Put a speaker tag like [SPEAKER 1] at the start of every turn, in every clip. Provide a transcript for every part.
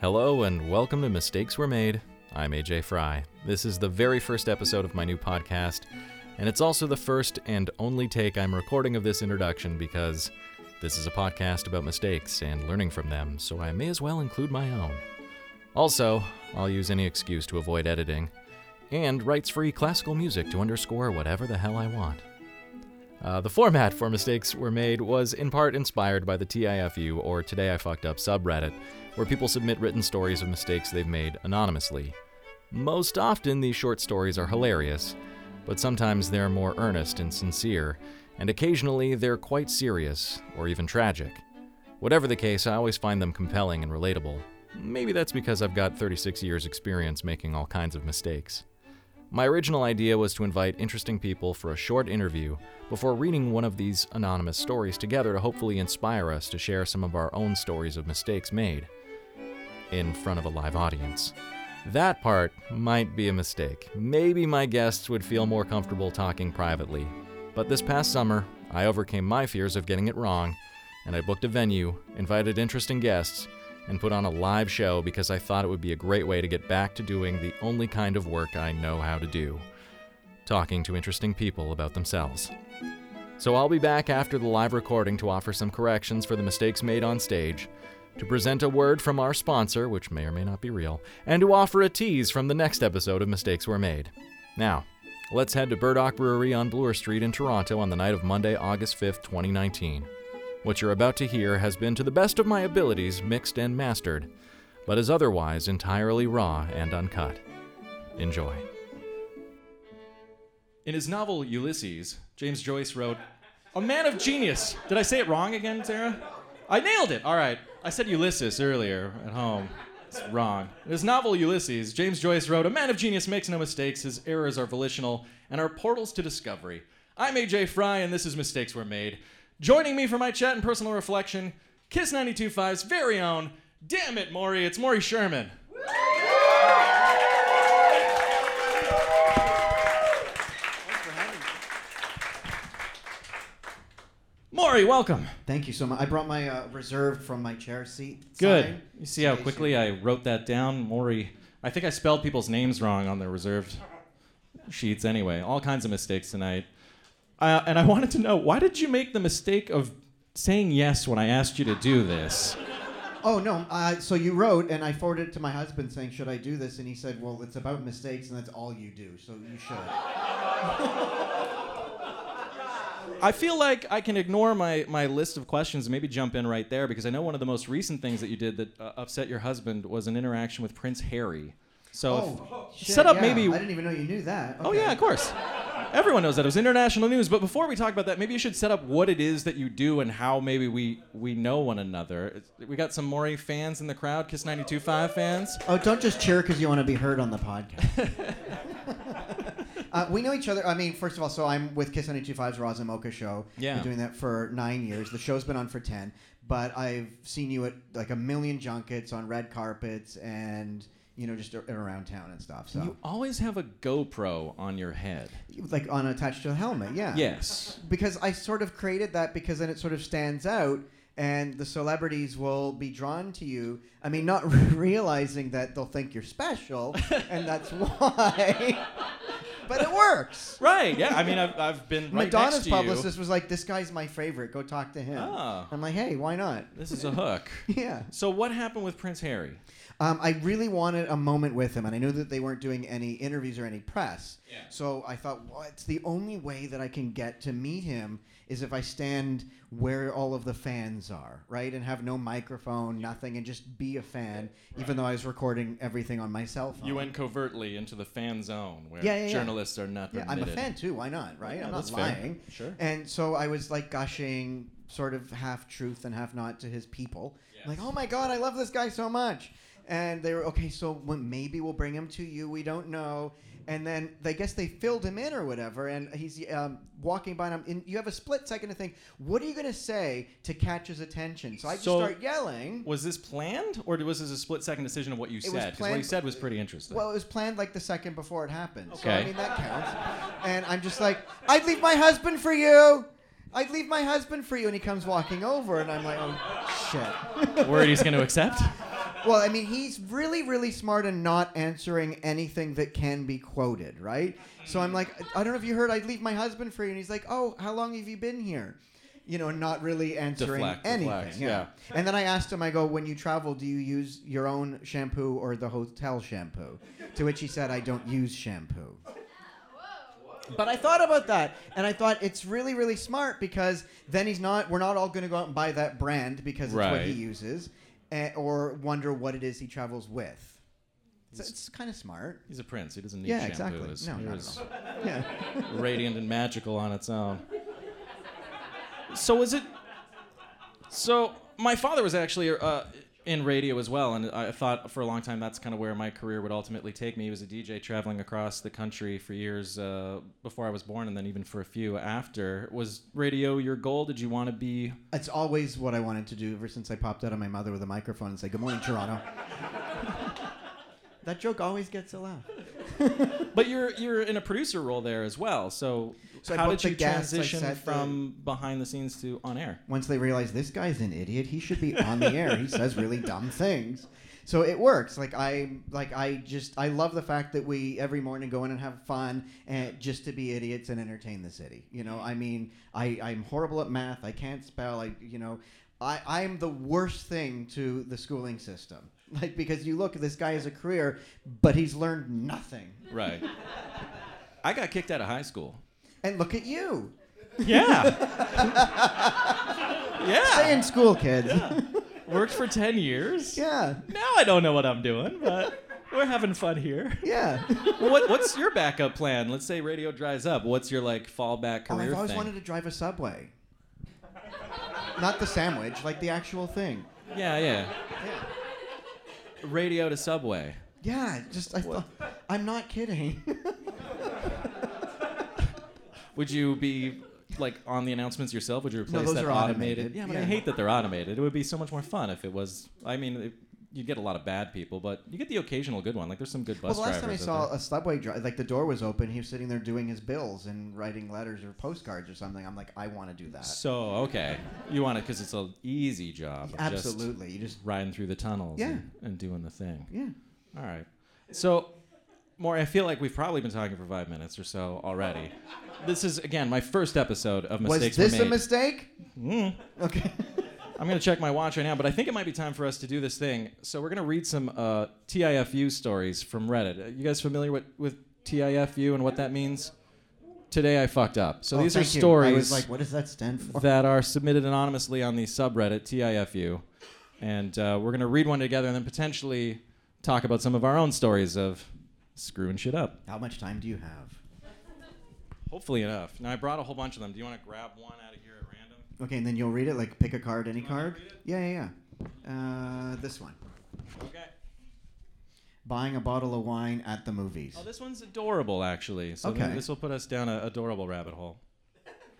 [SPEAKER 1] Hello and welcome to Mistakes Were Made. I'm AJ Fry. This is the very first episode of my new podcast, and it's also the first and only take I'm recording of this introduction because this is a podcast about mistakes and learning from them, so I may as well include my own. Also, I'll use any excuse to avoid editing, and rights free classical music to underscore whatever the hell I want. Uh, the format for Mistakes Were Made was in part inspired by the TIFU or Today I Fucked Up subreddit, where people submit written stories of mistakes they've made anonymously. Most often, these short stories are hilarious, but sometimes they're more earnest and sincere, and occasionally they're quite serious or even tragic. Whatever the case, I always find them compelling and relatable. Maybe that's because I've got 36 years' experience making all kinds of mistakes. My original idea was to invite interesting people for a short interview before reading one of these anonymous stories together to hopefully inspire us to share some of our own stories of mistakes made in front of a live audience. That part might be a mistake. Maybe my guests would feel more comfortable talking privately. But this past summer, I overcame my fears of getting it wrong, and I booked a venue, invited interesting guests, and put on a live show because I thought it would be a great way to get back to doing the only kind of work I know how to do talking to interesting people about themselves. So I'll be back after the live recording to offer some corrections for the mistakes made on stage, to present a word from our sponsor, which may or may not be real, and to offer a tease from the next episode of Mistakes Were Made. Now, let's head to Burdock Brewery on Bloor Street in Toronto on the night of Monday, August 5th, 2019. What you're about to hear has been, to the best of my abilities, mixed and mastered, but is otherwise entirely raw and uncut. Enjoy. In his novel Ulysses, James Joyce wrote, A man of genius. Did I say it wrong again, Sarah? I nailed it. All right. I said Ulysses earlier at home. It's wrong. In his novel Ulysses, James Joyce wrote, A man of genius makes no mistakes, his errors are volitional and are portals to discovery. I'm AJ Fry, and this is Mistakes Were Made. Joining me for my chat and personal reflection, Kiss 92.5's very own, damn it, Maury, it's Maury Sherman. Maury, welcome.
[SPEAKER 2] Thank you so much. I brought my uh, reserved from my chair seat.
[SPEAKER 1] Good.
[SPEAKER 2] sign.
[SPEAKER 1] You see how quickly I wrote that down? Maury. I think I spelled people's names wrong on the reserved sheets anyway. All kinds of mistakes tonight. Uh, and I wanted to know why did you make the mistake of saying yes when I asked you to do this?
[SPEAKER 2] Oh no! Uh, so you wrote, and I forwarded it to my husband saying, "Should I do this?" And he said, "Well, it's about mistakes, and that's all you do, so you should."
[SPEAKER 1] I feel like I can ignore my, my list of questions and maybe jump in right there because I know one of the most recent things that you did that uh, upset your husband was an interaction with Prince Harry. So if-
[SPEAKER 2] oh, shit,
[SPEAKER 1] set up
[SPEAKER 2] yeah.
[SPEAKER 1] maybe
[SPEAKER 2] I didn't even know you knew that.
[SPEAKER 1] Oh yeah, of course. Everyone knows that it was international news. But before we talk about that, maybe you should set up what it is that you do and how maybe we we know one another. It's- We got some Maury fans in the crowd, Kiss 92.5 fans.
[SPEAKER 2] Oh, don't just cheer because you want to be heard on the podcast. uh, we know each other. I mean, first of all, so I'm with Kiss 92.5's Roz and Mocha show.
[SPEAKER 1] Yeah.
[SPEAKER 2] Been doing that for nine years. The show's been on for ten, but I've seen you at like a million junkets on red carpets and you know just around town and stuff. So
[SPEAKER 1] You always have a GoPro on your head.
[SPEAKER 2] like on attached to a helmet, yeah.
[SPEAKER 1] Yes.
[SPEAKER 2] Because I sort of created that because then it sort of stands out. And the celebrities will be drawn to you. I mean, not realizing that they'll think you're special, and that's why. but it works.
[SPEAKER 1] Right. Yeah. I mean, I've, I've been right
[SPEAKER 2] Madonna's
[SPEAKER 1] next to
[SPEAKER 2] publicist was like, "This guy's my favorite. Go talk to him."
[SPEAKER 1] Ah.
[SPEAKER 2] I'm like, "Hey, why not?"
[SPEAKER 1] This is a hook.
[SPEAKER 2] Yeah.
[SPEAKER 1] So what happened with Prince Harry?
[SPEAKER 2] Um, I really wanted a moment with him, and I knew that they weren't doing any interviews or any press.
[SPEAKER 1] Yeah.
[SPEAKER 2] So I thought, well, it's the only way that I can get to meet him is if I stand where all of the fans are, right, and have no microphone, nothing, and just be a fan, even though I was recording everything on my cell phone.
[SPEAKER 1] You went covertly into the fan zone where
[SPEAKER 2] Yeah, yeah, yeah.
[SPEAKER 1] journalists are not
[SPEAKER 2] Yeah,
[SPEAKER 1] permitted.
[SPEAKER 2] I'm a fan too. Why not? Right?
[SPEAKER 1] Yeah,
[SPEAKER 2] I'm
[SPEAKER 1] that's
[SPEAKER 2] not
[SPEAKER 1] fair.
[SPEAKER 2] lying.
[SPEAKER 1] Sure.
[SPEAKER 2] And so I was like gushing, sort of half truth and half not to his people. Like, oh my god, I love this guy so much. And they were okay. So well, maybe we'll bring him to you. We don't know. And then they guess they filled him in or whatever. And he's um, walking by, and, I'm, and you have a split second to think, what are you gonna say to catch his attention? So I just
[SPEAKER 1] So-
[SPEAKER 2] start yelling.
[SPEAKER 1] Was this planned, or was this a split second decision of what you
[SPEAKER 2] was
[SPEAKER 1] said? Because what you said was pretty interesting.
[SPEAKER 2] Well, it was planned like the second before it happened. So
[SPEAKER 1] Okay.
[SPEAKER 2] I mean that counts. And I'm just like, I'd leave my husband for you. I'd leave my husband for you. And he comes walking over, and I'm like, oh shit.
[SPEAKER 1] Worried he's going to accept?
[SPEAKER 2] Well, I mean, he's really, really smart and not answering anything that can be quoted, right? So I'm like, I don't know if you heard, I'd leave my husband for you. And he's like, oh, how long have you been here? You know, not really answering
[SPEAKER 3] Deflect,
[SPEAKER 2] anything.
[SPEAKER 3] deflect,
[SPEAKER 2] yeah.
[SPEAKER 3] yeah.
[SPEAKER 2] And then I asked him, I go, when you travel, do you use your own shampoo or the hotel shampoo? To which he said, I don't use shampoo. But I thought about that, and I thought it's really, really smart because then he's not. We're not all going to go out and buy that brand because it's what he
[SPEAKER 3] Right.
[SPEAKER 2] uses, eh, or wonder what it is he travels with. So it's kind of smart.
[SPEAKER 3] He's a prince. He doesn't need
[SPEAKER 2] Yeah,
[SPEAKER 3] shampoo.
[SPEAKER 2] exactly.
[SPEAKER 3] His
[SPEAKER 2] No,
[SPEAKER 3] hair
[SPEAKER 2] not
[SPEAKER 3] is
[SPEAKER 2] at Yeah.
[SPEAKER 3] radiant and magical on its own. So is it? So my father was actually uh, in radio as well, and I thought for a long time that's kind of where my career would ultimately take me. He was a DJ traveling across the country for years uh, before I was born, and then even for a few after. Was radio your goal? Did you want to be?
[SPEAKER 2] It's always what I wanted to do ever since I popped out of my mother with a microphone and said, "Good morning, Toronto." that joke always gets a laugh.
[SPEAKER 3] But you're you're in a producer role there as well. So,
[SPEAKER 2] So
[SPEAKER 3] how did you
[SPEAKER 2] guests,
[SPEAKER 3] transition
[SPEAKER 2] the-
[SPEAKER 3] from behind the scenes to on air?
[SPEAKER 2] Once they realize this guy's an idiot, he should be on the air. He says really dumb things. So it works. Like I like I just I love the fact that we every morning go in and have fun and just to be idiots and entertain the city. You know, I mean, I I'm horrible at math. I can't spell. I you know, I I'm the worst thing to the schooling system. Like because you look, this guy has a career, but he's learned nothing.
[SPEAKER 3] Right. I got kicked out of high school.
[SPEAKER 2] And look at you.
[SPEAKER 3] Yeah. yeah.
[SPEAKER 2] Stay in school, kids.
[SPEAKER 3] Worked for 10 years.
[SPEAKER 2] yeah.
[SPEAKER 3] Now I don't know what I'm doing, but we're having fun here.
[SPEAKER 2] Yeah.
[SPEAKER 3] Well, what, what's your backup plan? Let's say radio dries up. What's your like fallback career?
[SPEAKER 2] Oh, I've always
[SPEAKER 3] thing?
[SPEAKER 2] wanted to drive a subway. Not the sandwich, like the actual thing.
[SPEAKER 3] Yeah, yeah.
[SPEAKER 2] Yeah.
[SPEAKER 3] Radio to Subway.
[SPEAKER 2] Yeah, just I thought I'm not kidding.
[SPEAKER 3] Would you be like on the announcements yourself? Would you replace
[SPEAKER 2] those
[SPEAKER 3] that
[SPEAKER 2] are automated.
[SPEAKER 3] Yeah, but I
[SPEAKER 2] Yeah.
[SPEAKER 3] hate that they're automated. It would be so much more fun if it was. I mean, it, you get a lot of bad people, but you get the occasional good one. Like there's some good
[SPEAKER 2] well,
[SPEAKER 3] bus
[SPEAKER 2] the last time I saw
[SPEAKER 3] there.
[SPEAKER 2] a subway driver, like the door was open, he was sitting there doing his bills and writing letters or postcards or something. I'm like, I want to do that.
[SPEAKER 3] So okay, you want it because it's an easy job. of just
[SPEAKER 2] Absolutely, you just
[SPEAKER 3] riding through the tunnels
[SPEAKER 2] Yeah.
[SPEAKER 3] and, and doing the thing.
[SPEAKER 2] yeah.
[SPEAKER 3] All right. So, Maury, I feel like we've probably been talking for five minutes or so already. This is again my first episode of mistakes.
[SPEAKER 2] Was
[SPEAKER 3] this
[SPEAKER 2] a mistake?
[SPEAKER 3] Mm.
[SPEAKER 2] Okay.
[SPEAKER 3] I'm gonna check my watch right now, but I think it might be time for us to do this thing. So we're gonna read some uh, TIFU stories from Reddit. Are you guys familiar with, with TIFU and what that means? Today I fucked up. So
[SPEAKER 2] Oh,
[SPEAKER 3] these are
[SPEAKER 2] thank you.
[SPEAKER 3] stories
[SPEAKER 2] I was like, what does that stand for?
[SPEAKER 3] that are submitted anonymously on the subreddit TIFU, and uh, we're gonna read one together and then potentially talk about some of our own stories of screwing shit up.
[SPEAKER 2] How much time do you have?
[SPEAKER 3] Hopefully enough. Now I brought a whole bunch of them. Do you want to grab one out of here?
[SPEAKER 2] Okay, and then you'll read it. Like, pick a card, any
[SPEAKER 3] You want me to
[SPEAKER 2] card. Yeah, yeah, yeah. Uh, this one.
[SPEAKER 3] Okay.
[SPEAKER 2] Buying a bottle of wine at the movies.
[SPEAKER 3] Oh, this one's adorable, actually. So
[SPEAKER 2] Okay.
[SPEAKER 3] this will put us down a adorable rabbit hole.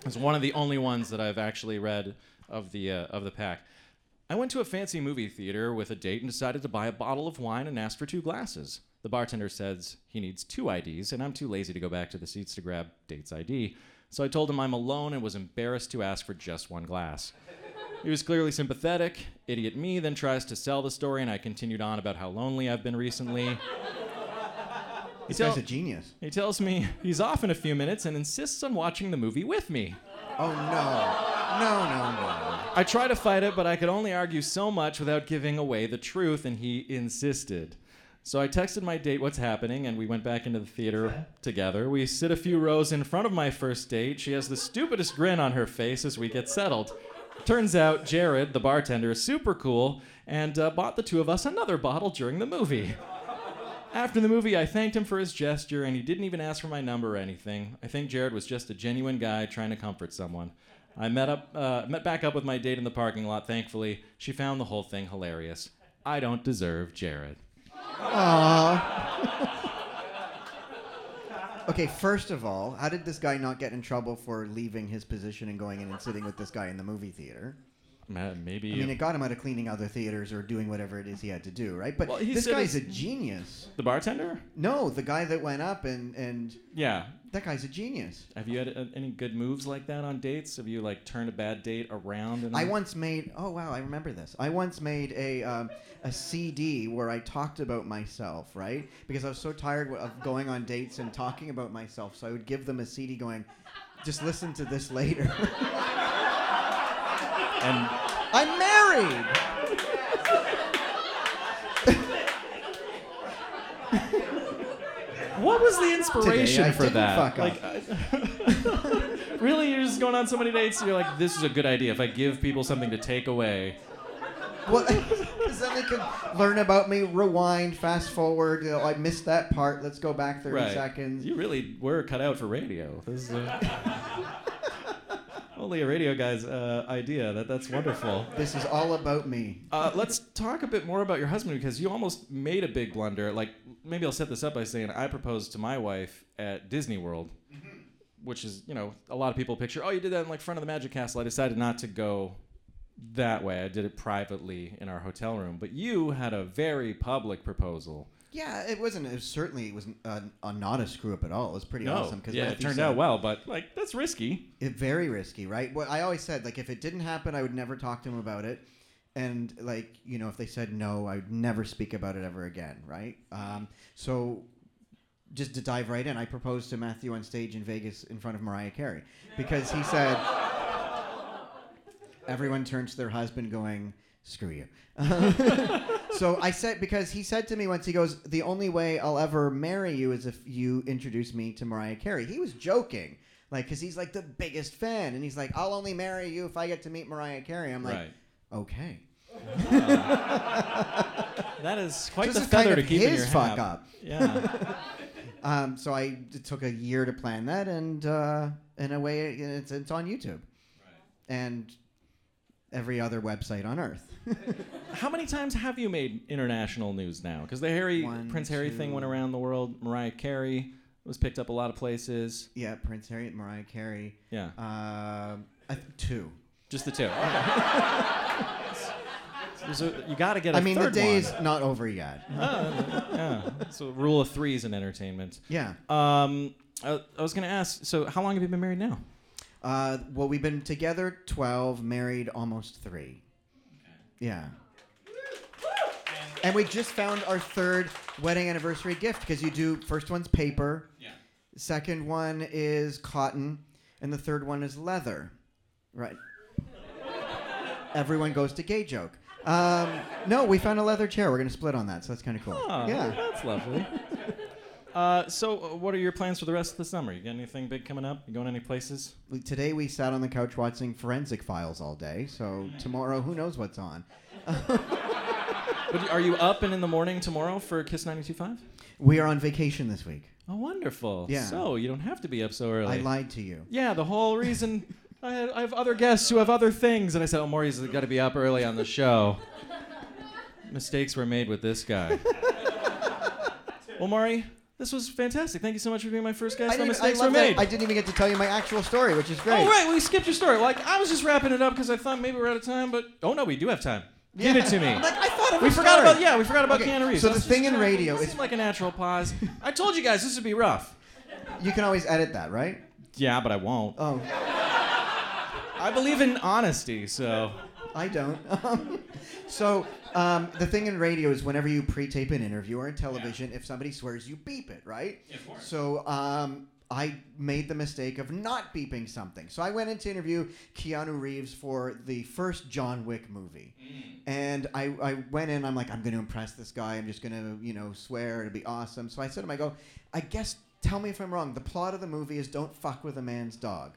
[SPEAKER 3] It's one of the only ones that I've actually read of the uh, of the pack. I went to a fancy movie theater with a date and decided to buy a bottle of wine and asked for two glasses. The bartender says he needs two IDs, and I'm too lazy to go back to the seats to grab date's ID. So I told him I'm alone and was embarrassed to ask for just one glass. He was clearly sympathetic. Idiot me then tries to sell the story, and I continued on about how lonely I've been recently.
[SPEAKER 2] this
[SPEAKER 3] tell-
[SPEAKER 2] guy's a genius.
[SPEAKER 3] He tells me he's off in a few minutes and insists on watching the movie with me.
[SPEAKER 2] Oh no, no, no, no.
[SPEAKER 3] I try to fight it, but I could only argue so much without giving away the truth, and he insisted. So I texted my date what's happening, and we went back into the theater together. We sit a few rows in front of my first date. She has the stupidest grin on her face as we get settled. Turns out Jared, the bartender, is super cool and uh, bought the two of us another bottle during the movie. After the movie, I thanked him for his gesture, and he didn't even ask for my number or anything. I think Jared was just a genuine guy trying to comfort someone. I met up, uh, met back up with my date in the parking lot. Thankfully, she found the whole thing hilarious. I don't deserve Jared.
[SPEAKER 2] Okay, first of all, how did this guy not get in trouble for leaving his position and going in and sitting with this guy in the movie theater?
[SPEAKER 3] Ma- Maybe.
[SPEAKER 2] I mean, it got him out of cleaning other theaters or doing whatever it is he had to do, right? But
[SPEAKER 3] Well,
[SPEAKER 2] this guy's a genius.
[SPEAKER 3] the bartender?
[SPEAKER 2] No, the guy that went up and and
[SPEAKER 3] Yeah.
[SPEAKER 2] that guy's a genius.
[SPEAKER 3] Have you had uh, any good moves like that on dates? Have you like turned a bad date around? And
[SPEAKER 2] I once made. Oh wow, I remember this. I once made a um, a CD where I talked about myself, right? Because I was so tired of going on dates and talking about myself, so I would give them a CD going, "Just listen to this later."
[SPEAKER 3] And
[SPEAKER 2] I'm married.
[SPEAKER 3] what was the inspiration
[SPEAKER 2] I
[SPEAKER 3] for
[SPEAKER 2] didn't
[SPEAKER 3] that?
[SPEAKER 2] fuck
[SPEAKER 3] like, I- really, you're just going on so many dates. You're like, this is a good idea. If I give people something to take away,
[SPEAKER 2] Well, because then they can learn about me, rewind, fast forward. You know, I missed that part. Let's go back 30
[SPEAKER 3] right?
[SPEAKER 2] seconds.
[SPEAKER 3] You really were cut out for radio. This is a, only a radio guy's uh, idea. That that's wonderful.
[SPEAKER 2] This is all about me.
[SPEAKER 3] Uh, let's talk a bit more about your husband because you almost made a big blunder. Like maybe I'll set this up by saying I proposed to my wife at Disney World, which is you know a lot of people picture. Oh, you did that in like front of the Magic Castle. I decided not to go that way. I did it privately in our hotel room. But you had a very public proposal.
[SPEAKER 2] Yeah, it wasn't. It was certainly it was uh, uh, not a screw up at all. It was pretty
[SPEAKER 3] No,
[SPEAKER 2] awesome. Cause
[SPEAKER 3] yeah, it turned
[SPEAKER 2] said-
[SPEAKER 3] out well, but like that's risky.
[SPEAKER 2] It, very risky, right? What I always said, like if it didn't happen, I would never talk to him about it, and like you know, if they said no, I would never speak about it ever again, right? Um, so. Just to dive right in, I proposed to Matthew on stage in Vegas in front of Mariah Carey because he said, everyone turns to their husband going, screw you. so I said, because he said to me once, he goes, the only way I'll ever marry you is if you introduce me to Mariah Carey. He was joking. Like, because he's like the biggest fan. And he's like, I'll only marry you if I get to meet Mariah Carey. I'm like,
[SPEAKER 3] right.
[SPEAKER 2] okay.
[SPEAKER 3] That is quite
[SPEAKER 2] So
[SPEAKER 3] the
[SPEAKER 2] this is kind
[SPEAKER 3] feather
[SPEAKER 2] of
[SPEAKER 3] to keep in
[SPEAKER 2] his
[SPEAKER 3] your
[SPEAKER 2] fuck
[SPEAKER 3] hat.
[SPEAKER 2] up.
[SPEAKER 3] Yeah.
[SPEAKER 2] Um, so I it took a year to plan that, and uh, in a way, it's, it's on YouTube and every other website on earth.
[SPEAKER 3] How many times have you made international news now? Because the Harry
[SPEAKER 2] One,
[SPEAKER 3] Prince Harry thing went around the world. Mariah Carey was picked up a lot of places.
[SPEAKER 2] yeah, Prince Harry, Mariah Carey.
[SPEAKER 3] Yeah,
[SPEAKER 2] Um I th- two.
[SPEAKER 3] just the two. There's a- you got to get a
[SPEAKER 2] I mean, the
[SPEAKER 3] third
[SPEAKER 2] day
[SPEAKER 3] one.
[SPEAKER 2] is not over yet.
[SPEAKER 3] Uh, yeah. So rule of threes in entertainment.
[SPEAKER 2] Yeah.
[SPEAKER 3] Um, I, I was gonna ask. So how long have you been married now?
[SPEAKER 2] Uh, well, we've been together 12, married almost three. Yeah. And we just found our third wedding anniversary gift because you do first one's paper,
[SPEAKER 3] Yeah.
[SPEAKER 2] second one is cotton, and the third one is leather. Right. Everyone goes to gay joke. Um, no, we found a leather chair. We're gonna split on that, so that's kind of cool.
[SPEAKER 3] Oh,
[SPEAKER 2] yeah.
[SPEAKER 3] that's lovely. Uh, so, uh, what are your plans for the rest of the summer? You got anything big coming up? You going any places?
[SPEAKER 2] We- Today we sat on the couch watching Forensic Files all day. So tomorrow, who knows what's on?
[SPEAKER 3] You- are you up and in the morning tomorrow for Kiss 92.5?
[SPEAKER 2] We are on vacation this week.
[SPEAKER 3] Oh, wonderful.
[SPEAKER 2] Yeah.
[SPEAKER 3] So you don't have to be up so early.
[SPEAKER 2] I lied to you.
[SPEAKER 3] Yeah, the whole reason I, had, I have other guests who have other things, and I said, "Oh, Maury's got to be up early on the show." Mistakes were made with this guy. well, Maury, this was fantastic. Thank you so much for being my first guest. No mistakes were made.
[SPEAKER 2] I didn't even get to tell you my actual story, which is great.
[SPEAKER 3] Oh right, we skipped your story. Like I was just wrapping it up because I thought maybe we're out of time, but oh no, we do have time. Give it to me.
[SPEAKER 2] Like, I thought of
[SPEAKER 3] we forgot
[SPEAKER 2] story.
[SPEAKER 3] about yeah, we forgot about
[SPEAKER 2] Okay,
[SPEAKER 3] Keanu Reeves.
[SPEAKER 2] so the thing in radio is-
[SPEAKER 3] seemed like a natural pause. I told you guys this would be rough.
[SPEAKER 2] You can always edit that, right?
[SPEAKER 3] Yeah, but I won't.
[SPEAKER 2] Oh,
[SPEAKER 3] I believe in honesty, so
[SPEAKER 2] I don't. Um, so um, the thing in radio is whenever you pre-tape an interview or in television, if somebody swears, you beep it, right?
[SPEAKER 3] Yeah, of course.
[SPEAKER 2] So um, I made the mistake of not beeping something. So I went in to interview Keanu Reeves for the first John Wick movie. And I, I went in, I'm like, I'm going to impress this guy. I'm just going to, you know, swear. It'll be awesome. So I said to him, I go, I guess, tell me if I'm wrong. The plot of the movie is don't fuck with a man's dog.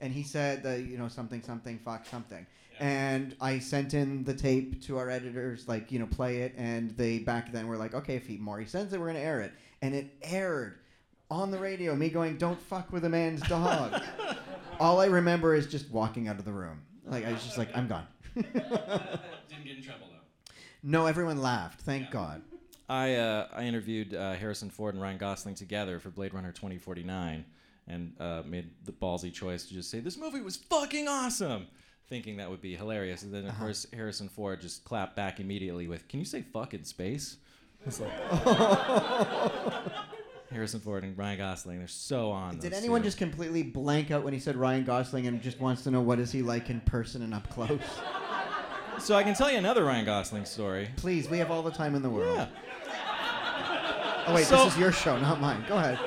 [SPEAKER 2] And he said, that, you know, something, something, fuck something. And I sent in the tape to our editors, like, you know, play it. And they back then were like, okay, if he, Maury sends it, we're going to air it. And it aired on the radio, me going, don't fuck with a man's dog. All I remember is just walking out of the room. Like, I was just like, I'm gone.
[SPEAKER 3] didn't get in trouble though.
[SPEAKER 2] No, everyone laughed. Thank
[SPEAKER 3] Yeah.
[SPEAKER 2] God.
[SPEAKER 3] I uh, I interviewed uh, Harrison Ford and Ryan Gosling together for Blade Runner 2049, and uh, made the ballsy choice to just say this movie was fucking awesome. Thinking that would be hilarious. And then, of uh-huh. course, Harrison Ford just clapped back immediately with, Can you say fuck in space? It's like, Harrison Ford and Ryan Gosling, they're so on.
[SPEAKER 2] Did anyone
[SPEAKER 3] two.
[SPEAKER 2] just completely blank out when he said Ryan Gosling and just wants to know what is he like in person and up close?
[SPEAKER 3] So I can tell you another Ryan Gosling story.
[SPEAKER 2] Please, we have all the time in the world.
[SPEAKER 3] Yeah.
[SPEAKER 2] Oh wait,
[SPEAKER 3] So-
[SPEAKER 2] this is your show, not mine. Go ahead.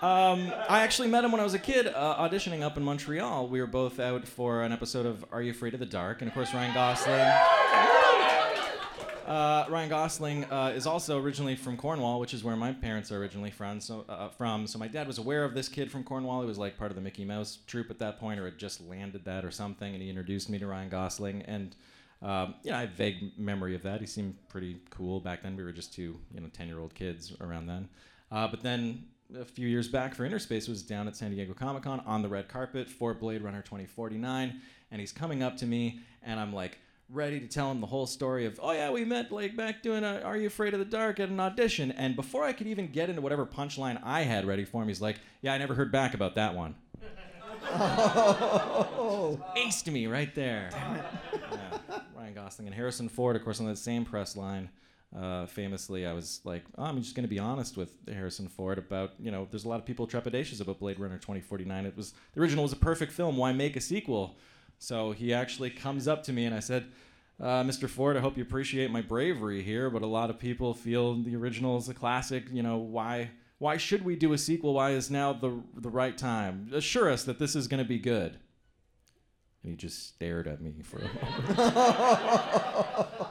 [SPEAKER 3] Um, I actually met him when I was a kid, uh, auditioning up in Montreal. We were both out for an episode of Are You Afraid of the Dark? And of course, Ryan Gosling. Uh, Ryan Gosling uh, is also originally from Cornwall, which is where my parents are originally from. So, uh, from. so my dad was aware of this kid from Cornwall. He was like part of the Mickey Mouse troupe at that point, or had just landed that or something. And he introduced me to Ryan Gosling. And um, you know, I have vague memory of that. He seemed pretty cool back then. We were just two, you know, ten-year-old kids around then. Uh, but then a few years back for InnerSpace was down at San Diego Comic Con on the red carpet for Blade Runner 2049, and he's coming up to me, and I'm like ready to tell him the whole story of, oh yeah, we met like back doing a Are You Afraid of the Dark at an audition, and before I could even get into whatever punchline I had ready for him, he's like, yeah, I never heard back about that one. Aced me right there. Yeah. Ryan Gosling and Harrison Ford, of course, on that same press line. Uh, famously, I was like, oh, I'm just going to be honest with Harrison Ford about, you know, there's a lot of people trepidatious about Blade Runner 2049. It was the original was a perfect film. Why make a sequel? So he actually comes up to me and I said, uh, Mr. Ford, I hope you appreciate my bravery here, but a lot of people feel the original is a classic. You know, why why should we do a sequel? Why is now the the right time? Assure us that this is going to be good. And he just stared at me for a moment.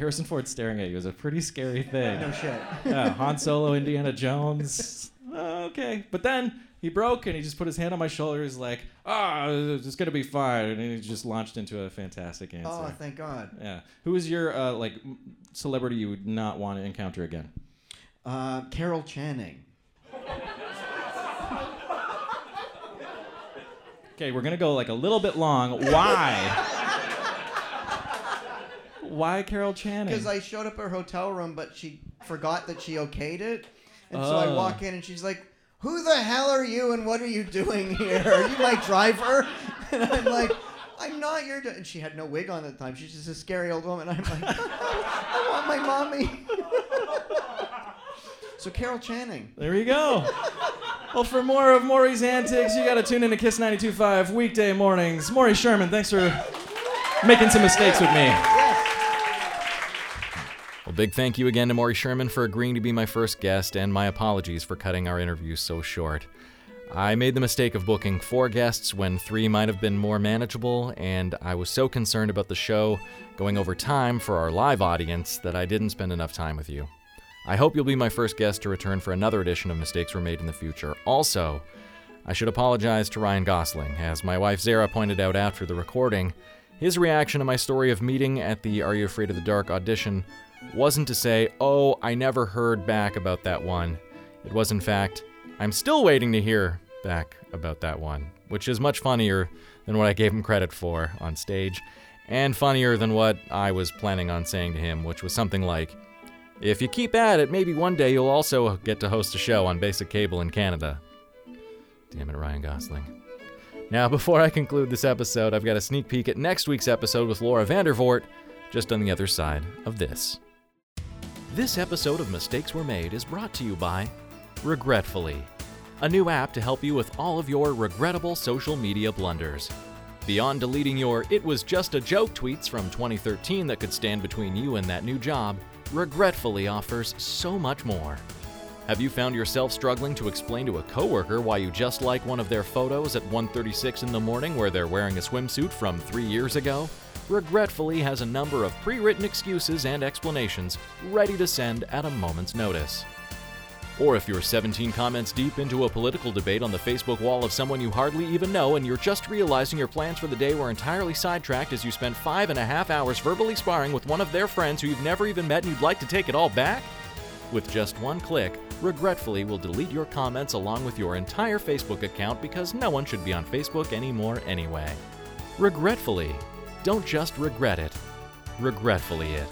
[SPEAKER 3] Harrison Ford staring at you is a pretty scary thing.
[SPEAKER 2] No shit.
[SPEAKER 3] Yeah, Han Solo, Indiana Jones. Uh, okay, but then he broke and he just put his hand on my shoulder. He's like, "Ah, it's gonna be fine," and he just launched into a fantastic answer.
[SPEAKER 2] Oh, thank God.
[SPEAKER 3] yeah. Who is your uh, like celebrity you would not want to encounter again?
[SPEAKER 2] Uh, Carol Channing.
[SPEAKER 3] Okay, we're gonna go like a little bit long. Why? Why Carol Channing?
[SPEAKER 2] Because I showed up at her hotel room, but she forgot that she okayed it. And so I
[SPEAKER 3] Oh.
[SPEAKER 2] walk in and she's like, Who the hell are you and what are you doing here? Are you my driver? And I'm like, I'm not your. dri-" And she had no wig on at the time. She's just a scary old woman. I'm like, I want my mommy. so Carol Channing.
[SPEAKER 3] There you go. well, for more of Maury's antics, you got to tune in to Kiss 92.5 weekday mornings. Maury Sherman, thanks for making some mistakes with me.
[SPEAKER 1] Well, big thank you again to Maury Sherman for agreeing to be my first guest, and my apologies for cutting our interview so short. I made the mistake of booking four guests when three might have been more manageable, and I was so concerned about the show going over time for our live audience that I didn't spend enough time with you. I hope you'll be my first guest to return for another edition of Mistakes Were Made in the future. Also, I should apologize to Ryan Gosling, as my wife Zara pointed out after the recording. His reaction to my story of meeting at the Are You Afraid of the Dark audition wasn't to say, Oh, I never heard back about that one. It was, in fact, I'm still waiting to hear back about that one, which is much funnier than what I gave him credit for on stage, and funnier than what I was planning on saying to him, which was something like, If you keep at it, maybe one day you'll also get to host a show on basic cable in Canada. Damn it, Ryan Gosling. Now, before I conclude this episode, I've got a sneak peek at next week's episode with Laura Vandervoort, just on the other side of this. This episode of Mistakes Were Made is brought to you by Regretfully, a new app to help you with all of your regrettable social media blunders. Beyond deleting your it was just a joke tweets from 2013 that could stand between you and that new job, Regretfully offers so much more. Have you found yourself struggling to explain to a coworker why you just like one of their photos at 1:36 in the morning where they're wearing a swimsuit from 3 years ago? Regretfully has a number of pre-written excuses and explanations ready to send at a moment's notice. Or if you're 17 comments deep into a political debate on the Facebook wall of someone you hardly even know and you're just realizing your plans for the day were entirely sidetracked as you spent five and a half hours verbally sparring with one of their friends who you've never even met and you'd like to take it all back? With just one click, Regretfully will delete your comments along with your entire Facebook account because no one should be on Facebook anymore anyway. Regretfully. Don't just regret it. Regretfully it.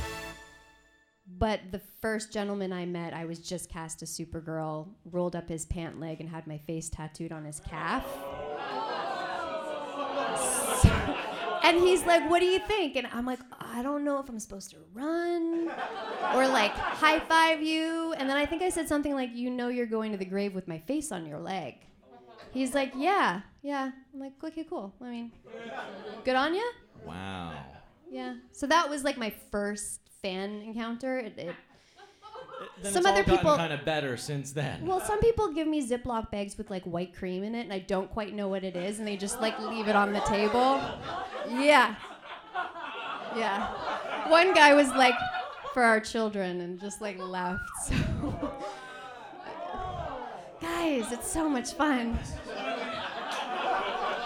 [SPEAKER 4] But the first gentleman I met, I was just cast as Supergirl, rolled up his pant leg, and had my face tattooed on his calf. And he's like, "What do you think?" And I'm like, "I don't know if I'm supposed to run or like high five you." And then I think I said something like, "You know, you're going to the grave with my face on your leg." He's like, "Yeah, yeah." I'm like, "Okay, cool. I mean, good on you."
[SPEAKER 3] Wow.
[SPEAKER 4] Yeah. So that was like my first fan encounter. It, it,
[SPEAKER 3] Then
[SPEAKER 4] Some
[SPEAKER 3] it's
[SPEAKER 4] other people-
[SPEAKER 3] kind of better since then.
[SPEAKER 4] well, some people give me Ziploc bags with like white cream in it, and I don't quite know what it is, and they just like leave it on the table. Yeah. Yeah. One guy was like, for our children, and just like left. So. Guys, it's so much fun.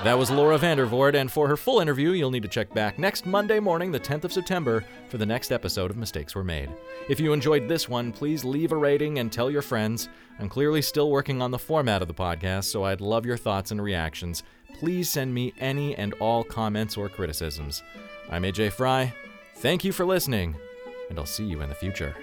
[SPEAKER 1] That was Laura Vandervoort, and for her full interview, you'll need to check back next Monday morning, the 10th of September, for the next episode of Mistakes Were Made. If you enjoyed this one, please leave a rating and tell your friends. I'm clearly still working on the format of the podcast, so I'd love your thoughts and reactions. Please send me any and all comments or criticisms. I'm AJ Fry. Thank you for listening, and I'll see you in the future.